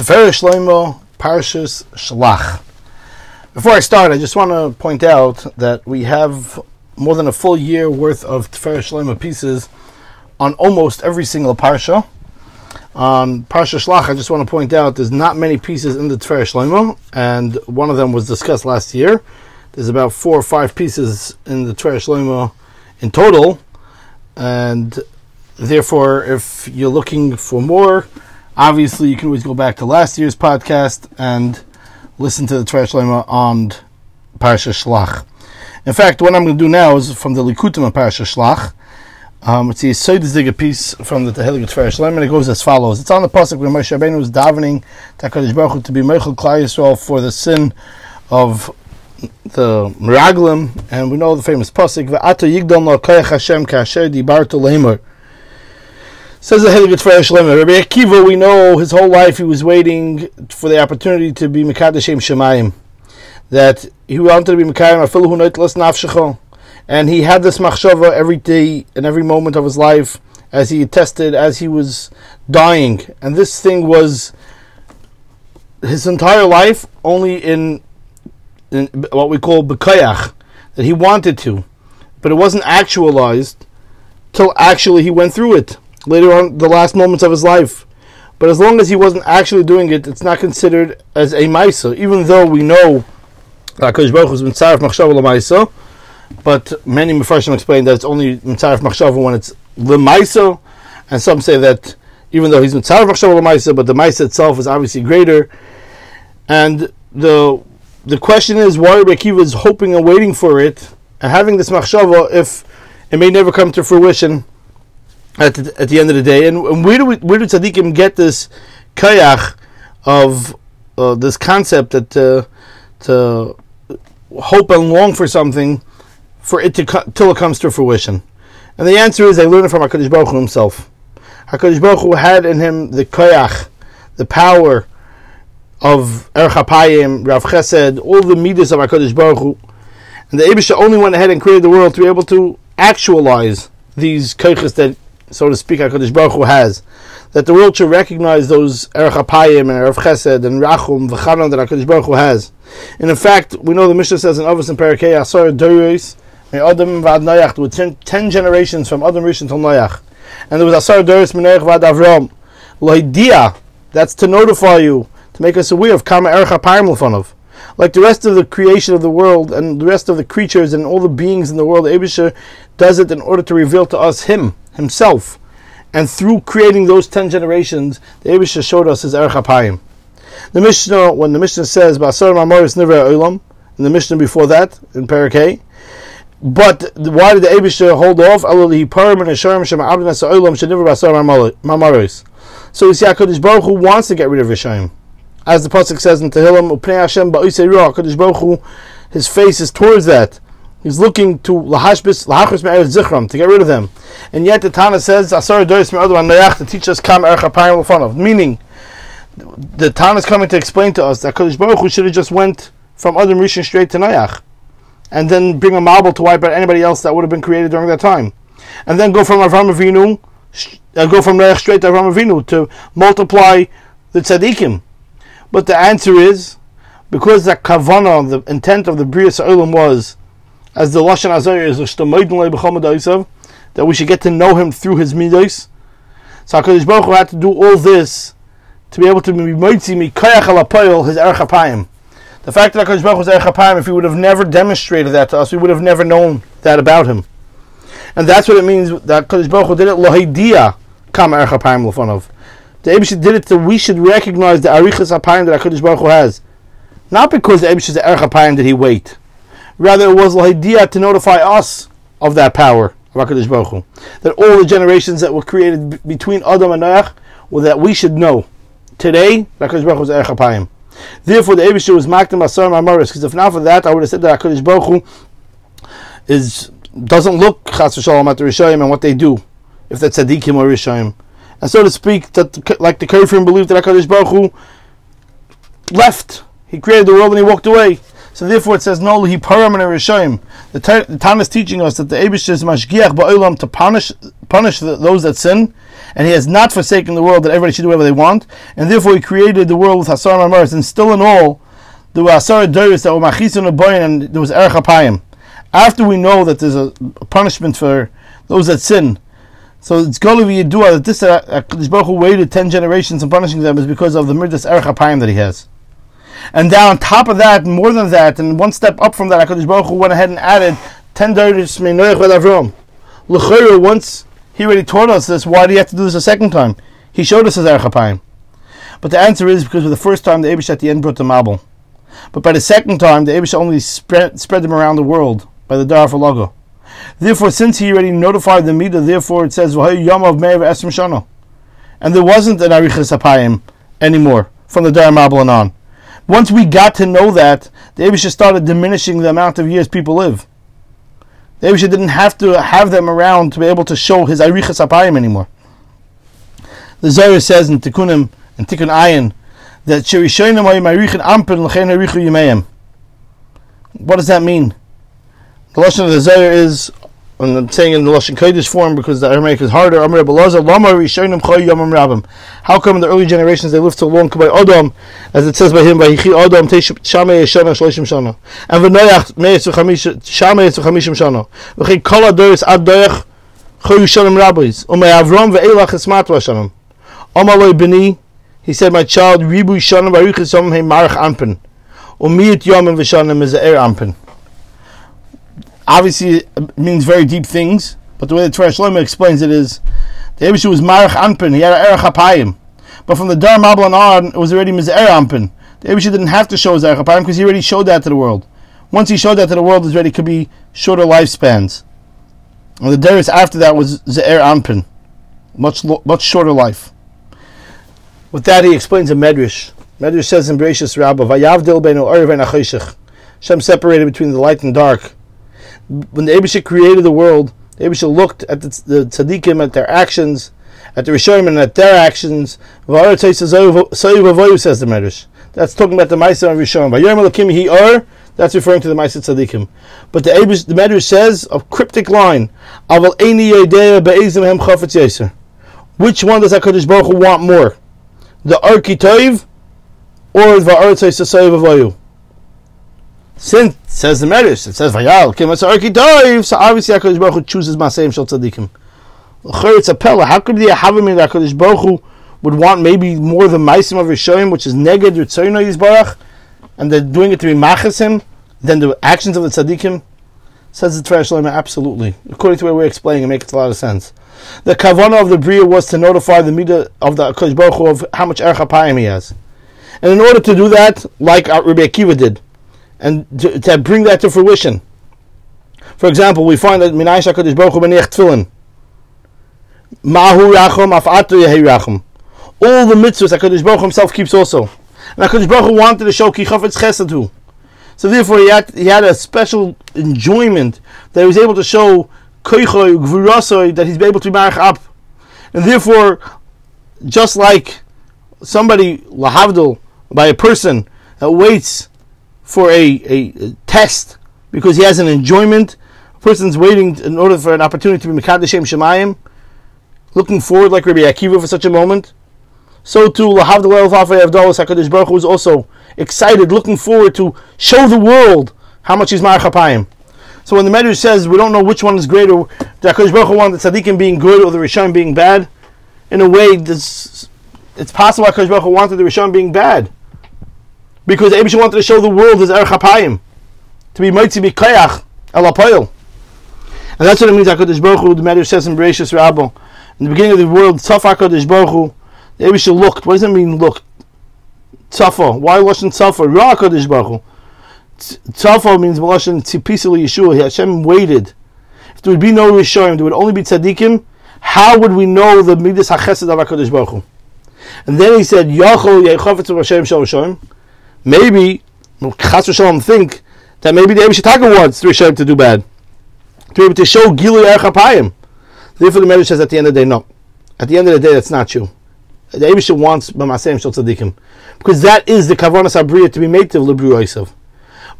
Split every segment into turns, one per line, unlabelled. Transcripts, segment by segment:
Tiferet Shlomo Parshas Shlach. Before I start, I just want to point out that we have more than a full year worth of Tiferet Shlomo pieces on almost every single parsha. On Parsha Shlach, I just want to point out there's not many pieces in the Tiferet Shlomo, and one of them was discussed last year. There's about four or five pieces in the Tiferet Shlomo in total, and therefore, if you're looking for more, Obviously, you can always go back to last year's podcast and listen to the Tiferet Shlomo on Parsha Shlach. In fact, what I'm going to do now is from the Likutim of Parsha Shlach. Um, it's a Seidesdiga piece from the Tehillik Lem, and it goes as follows. It's on the pasuk where Moshe Rabbeinu was davening to HaKadosh Baruch to be Meichel Klal Yisrael for the sin of the Meraglim, and we know the famous pasuk. Says the Helig Tzfar Shalem. Rabbi Akiva, we know his whole life he was waiting for the opportunity to be Mekadeshem Shemayim. That he wanted to be Mekayim Afilu Nafshecho. And he had this machshava every day and every moment of his life as he attested, as he was dying. And this thing was his entire life only in, in what we call Bekayach, that he wanted to. But it wasn't actualized till actually he went through it later on the last moments of his life. But as long as he wasn't actually doing it, it's not considered as a Maisa, even though we know that Kodesh Baruch has been Tzaref Machshav Maisa. But many Mepharshim explain that it's only Tzaref Machshav when it's Lemaisa, and some say that even though he's Tzaref Machshav Maisa, but the Maisa itself is obviously greater. And the the question is why Rabbi Akiva is hoping and waiting for it, and having this Machshava if it may never come to fruition at the, at the end of the day. And, and where do we, where do tzaddikim get this kayach of uh, this concept that uh, to hope and long for something for it to till it comes to fruition? And the answer is they learn it from Hakadosh Baruch Hu himself. Hakadosh Baruch Hu had in him the kayach, the power of Erech HaPayim, Rav Chesed, all the midas of Hakadosh Baruch Hu. And the Abisha only went ahead and created the world to be able to actualize these kaychas that so to speak, HaKadosh Baruch Hu has. That the world should recognize those Erech HaPayim and Erech Chesed and Rachum, V'chanan that HaKadosh Baruch Hu has. And in fact, we know the Mishnah says in Avos and Parakeh, Asar Doros, Adam Vad Noach, with ten, ten generations from Adam Rishon till Noach. And there was Asar Doros Menoach Vad Avram. Loidia, that's to notify you, to make us aware of Kama Erech HaPayim Lefanov like the rest of the creation of the world and the rest of the creatures and all the beings in the world, Abisha does it in order to reveal to us Him, himself. And through creating those ten generations, the Abisha showed us his Erech HaPayim. The Mishnah, when the Mishnah says, Basar Mamoris Nivra Olam, in the Mishnah before that, in Parakeh, but why did the Abisha hold off? So you see, HaKadosh Baruch Hu wants to get rid of Rishayim. As the Pasuk says in Tehillim, Hashem Baruch Hu, his face is towards that. He's looking to lahashbis lahachris me'er zichram to get rid of them, and yet the Tana says asar dois me'adam to teach us kam ercha payim l'fanav. Meaning, the Tana is coming to explain to us that Kodesh Baruch should have just went from Adam Rishon straight to Nayach, and then bring a marble to wipe out anybody else that would have been created during that time, and then go from Avram Avinu, uh, go from Nayach straight to Avram Avinu to multiply the tzaddikim. But the answer is because the kavana, the intent of the Bria Olam was as the Lashon Azariah is that we should get to know him through his midos. So HaKadosh Baruch Hu had to do all this to be able to be moitzi mi koyach alapoyel his erech. The fact that HaKadosh Baruch Hu is erech if he would have never demonstrated that to us, we would have never known that about him. And that's what it means that HaKadosh Baruch Hu did it loheidia kam erech apayim lefonov. The Abish did it so we should recognize the arichas apayim that HaKadosh Baruch Hu has. Not because the Abish is erech apayim did he wait. Rather, it was idea to notify us of that power Baruch. That all the generations that were created b- between Adam and Noach, well, that we should know. Today, Baruch is Erech Therefore, the Abishur was Makdim Asar Mamaris, because if not for that, I would have said that HaKadosh Baruch Hu is, doesn't look Chas v'shalom at the Rishayim and what they do, if that's Tzadikim or Rishayim. And so to speak, that like the Kafir believed that HaKadosh Baruch Hu left. He created the world and he walked away. So therefore it says no he and rishoyim. The Tan is teaching us that the Abish is mashgiach ba'olam to punish punish the, those that sin, and He has not forsaken the world that everybody should do whatever they want, and therefore He created the world with Hasar Mamaris, and still in all, there were Hasar Doris that were Machisun and there was Erech HaPayim. After we know that there's a punishment for those that sin, so it's Golavi Yidua that this uh, Baruch Hu waited ten generations in punishing them is because of the Mirdas Erech HaPayim that He has. And down on top of that, more than that, and one step up from that, HaKadosh Baruch Hu went ahead and added ten Doris Meinoich Avrom. L'chayr, once he already taught us this, why do you have to do this a second time? He showed us his Erech But the answer is because for the first time the Abish at the end brought the Mabel. But by the second time, the Abish only spread, spread them around the world by the Dar Logo. Therefore, since he already notified the Midah, therefore it says, Yom of Meir Esrim Shana. And there wasn't an Arichas anymore from the Dar Mabel and on. Once we got to know that, the Abish started diminishing the amount of years people live. The Abisha didn't have to have them around to be able to show his Arichas Apayim anymore. The Zohar says in Tikkunim and Tikkun Ayin that Shirishoinim Ayim. What does that mean? The lesson of the Zohar is and I'm saying in the Lashon Kodesh form because the Aramaic is harder. How come in the early generations they lived so long? By Adam, as it says by him, by Adam Shana, and. He said, "My child, Ribu Shanim Baruch Yisomim Hey Marach Ampen. Umiyat Yomim V'Shanim is Eir Ampen." Obviously it means very deep things, but the way the Torah Shlomo explains it is the Abishu was Marach Anpin, he had an Erech. But from the Dar Mablan on, it was already Mizer Anpin. The Abishu didn't have to show his Erech because he already showed that to the world. Once he showed that to the world, it already could be shorter lifespans. And the Darius after that was Ze'er Anpin. Much, much shorter life. With that, he explains a Medrash. Medrash says in Bereshis Rabbah, Vayavdil beinu Orev and Hashem separated between the light and dark when the Abishah created the world, the Abishah looked at the, the tzaddikim, at their actions, at the Rishonim, and at their actions. says the Medrash. That's talking about the Maisa and Rishonim. he or that's referring to the Maisa tzaddikim. But the Abish, the Medrash says a cryptic line: Aval eini be'ezim hem. Which one does Hakadosh Baruch Hu want more, the Arki Toiv or the Va'aretz Avoyu? Since says the Medrash, it says Vayal Arki Doiv, so obviously Hakadosh Baruch Hu chooses Maseim Shel Tzadikim. It's a pella. How could the Havamim that Baruch Hu would want maybe more than Maisim of Rishoyim, which is Neged Ritzoyno Yisbarach, and they're doing it to be Machasim, than the actions of the Tzadikim? Says the Shalom, absolutely. According to what we're explaining, it makes a lot of sense. The kavana of the Bria was to notify the Midah of the Hakadosh Baruch Hu of how much Erech he has. And in order to do that, like uh, Rabbi Akiva did, and to, to, bring that to fruition. For example, we find that Minay Shakadosh Baruch Hu B'nech Tefillin. Mahu Rachum Afatu Yehi Rachum. All the mitzvahs Hakadosh Baruch himself keeps also, and Hakadosh Baruch wanted to show Ki Chafetz Chesed So therefore, he had he had a special enjoyment that he was able to show Koichoy Gvurasoy that he's able to be up, and therefore, just like somebody lahavdil by a person that waits for a, a, test because he has an enjoyment. A person's waiting in order for an opportunity to be Mekadeshem Shemayim, looking forward like Rabbi Akiva for such a moment. So too, Lahavdal Elfafei Avdalos HaKadosh Baruch Hu is also excited, looking forward to show the world how much he's Marachapayim. So when the Medrash says we don't know which one is greater, the HaKadosh Baruch Hu wanted the Tzaddikim being good or the Rishon being bad, in a way, this, it's possible HaKadosh Baruch Hu wanted the Rishon being bad because Abish wanted to show the world his Erech HaPayim, to be Moitzi B'Kayach El HaPoyel. And that's what it means HaKadosh Baruch Hu, the Medrash says in Bereshis Rabbo. In the beginning of the world, Tzaf HaKadosh Baruch Hu, the looked. What does it mean look? Tzafa. Why Lashon Tzafa? Ra HaKadosh Baruch Hu. Tzafa means Lashon Tzipisili Yeshua. Hashem waited. If there would be no Rishonim, there would only be Tzaddikim, how would we know the Midas HaChesed of HaKadosh Baruch Hu? And then he said, Yachol Yechofetz Hashem Shal Rishonim maybe Chas Shalom think that maybe the Abishataka wants the Rishayim to do bad. To be able to show Gilu Erchapayim. Therefore the Medrash says at the end of the day, no. At the end of the day, that's not true. The Abishat wants B'Masayim Shal Tzadikim. Because that is the Kavanas Abriya to be made to Libru Yosef.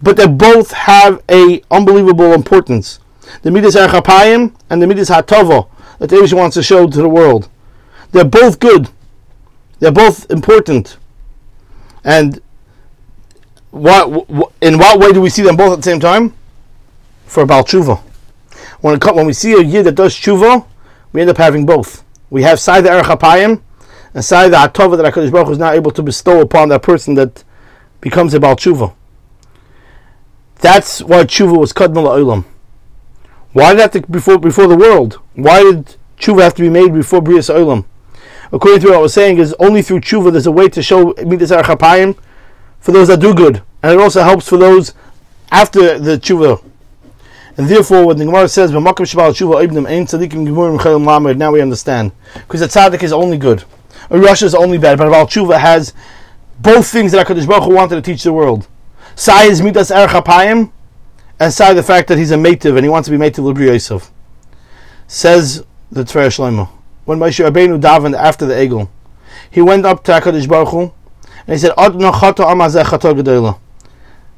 But they both have a unbelievable importance. The Midas Erchapayim and the Midas Hatovo that the wants to show to the world. They're both good. They're both important. And what, in what way do we see them both at the same time? For Baal Tshuva. When, it, when we see a yid that does Tshuva, we end up having both. We have Sai the Erech HaPayim, and Sai the Atova that HaKadosh Baruch Hu is not able to bestow upon that person that becomes a Baal Tshuva. That's why Tshuva was Kadmal Olam. Why did that to before before the world? Why did Tshuva have to be made before Brias Olam? According to what I was saying, is only through Tshuva there's a way to show Midas Erech HaPayim for those that do good, and it also helps for those after the tshuva. And therefore, when the Gemara says, "B'makom shebal tshuva ibnim gemurim lamed," now we understand because the tzaddik is only good, a Russia is only bad, but Baal tshuva has both things that Hakadosh Baruch Hu wanted to teach the world. Sai is midas erech hapayim, and sai the fact that he's a mativ and he wants to be mativ libri Yosef. Says the Tiferet Shlomo when Moshe Rabbeinu davened after the egel, he went up to Hakadosh Baruch Hu and he said,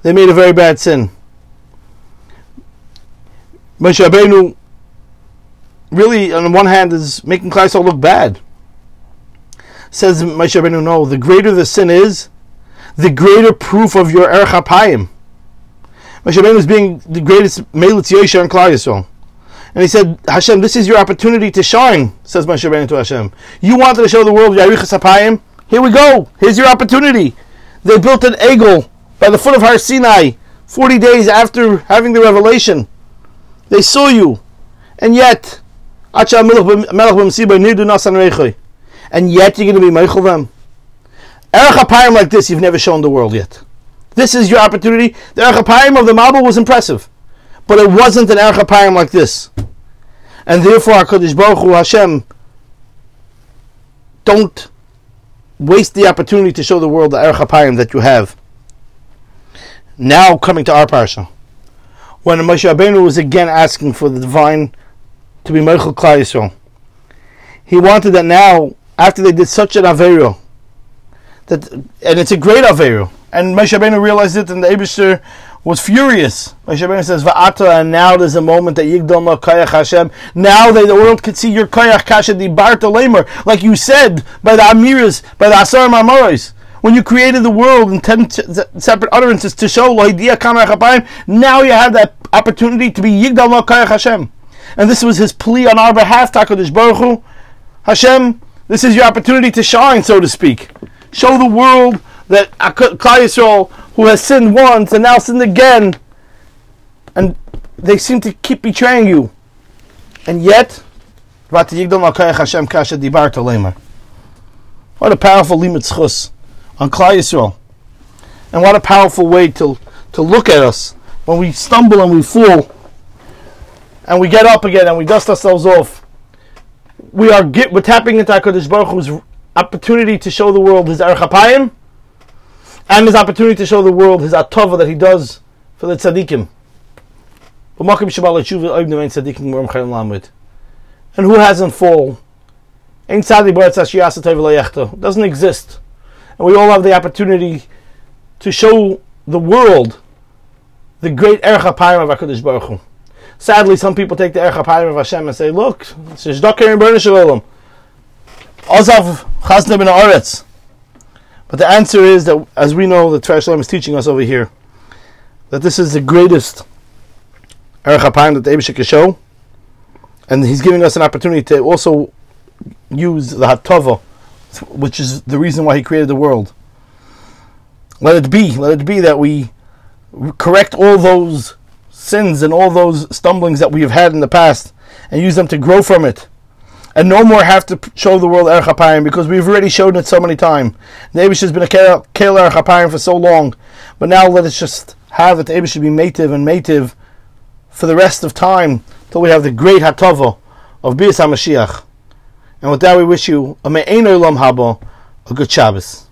They made a very bad sin. Moshe Rabbeinu really, on the one hand, is making Klaisol look bad. Says Moshe Rabbeinu, no, the greater the sin is, the greater proof of your Erech HaPayim. Moshe Rabbeinu is being the greatest Melitz Yosha and Klal And he said, Hashem, this is your opportunity to shine, says Moshe Rabbeinu to Hashem. You wanted to show the world Yarichas HaPayim, here we go. Here's your opportunity. They built an egel by the foot of Har Sinai 40 days after having the revelation. They saw you. And yet, and yet you're going to be Michael them. Erech like this, you've never shown the world yet. This is your opportunity. The Erech of the Mabul was impressive. But it wasn't an Erech like this. And therefore, HaKadosh Baruch Hu Hashem, don't waste the opportunity to show the world the Erech HaPayim that you have. Now coming to our parsha, when Moshe Rabbeinu was again asking for the divine to be Meichel Klal Yisrael, he wanted that now, after they did such an Aveiro, that and it's a great Aveiro, and Moshe Rabbeinu realized it, and the Abishter was furious. Moshe says, "Va'ata," and now there's a moment that Yigdal Ma Kayach Hashem. Now that the world could see your Kayach Kasha Di Barta Lamer, like you said by the Amiras, by the Asar Marmoros. When you created the world in ten separate utterances to show Lohidia Kamar now you have that opportunity to be Yigdal Ma Kayach Hashem. And this was his plea on our behalf, Takadish Baruch Hu. Hashem, this is your opportunity to shine, so to speak. Show the world that Klal Yisrael who has sinned once and now sinned again, and they seem to keep betraying you. And yet, what a powerful limit on Klal Yisrael. And what a powerful way to, to look at us when we stumble and we fall and we get up again and we dust ourselves off. We are get, we're tapping into HaKadosh Baruch Hu's opportunity to show the world his Erech and his opportunity to show the world his atova that he does for the tzaddikim. And who hasn't fall? Doesn't exist. And we all have the opportunity to show the world the great Erech HaPayim of HaKadosh Baruch Hu. Sadly, some people take the Erech HaPayim of Hashem and say, look, it's Shdoker and Bernish Shalom. Ozav Chazne ben Aretz. But the answer is that, as we know, the Trash is teaching us over here, that this is the greatest Erech that the Abishik can show, and he's giving us an opportunity to also use the Hatova, which is the reason why he created the world. Let it be, let it be that we correct all those sins and all those stumblings that we have had in the past and use them to grow from it and no more have to show the world Erech because we've already shown it so many times. The Abish has been a Kel Erech for so long, but now let us just have it. The Abish should be Mativ and Mativ for the rest of time till we have the great Hatova of Bias HaMashiach. And with that, we wish you a Me'ein Olam Haba, a good Shabbos.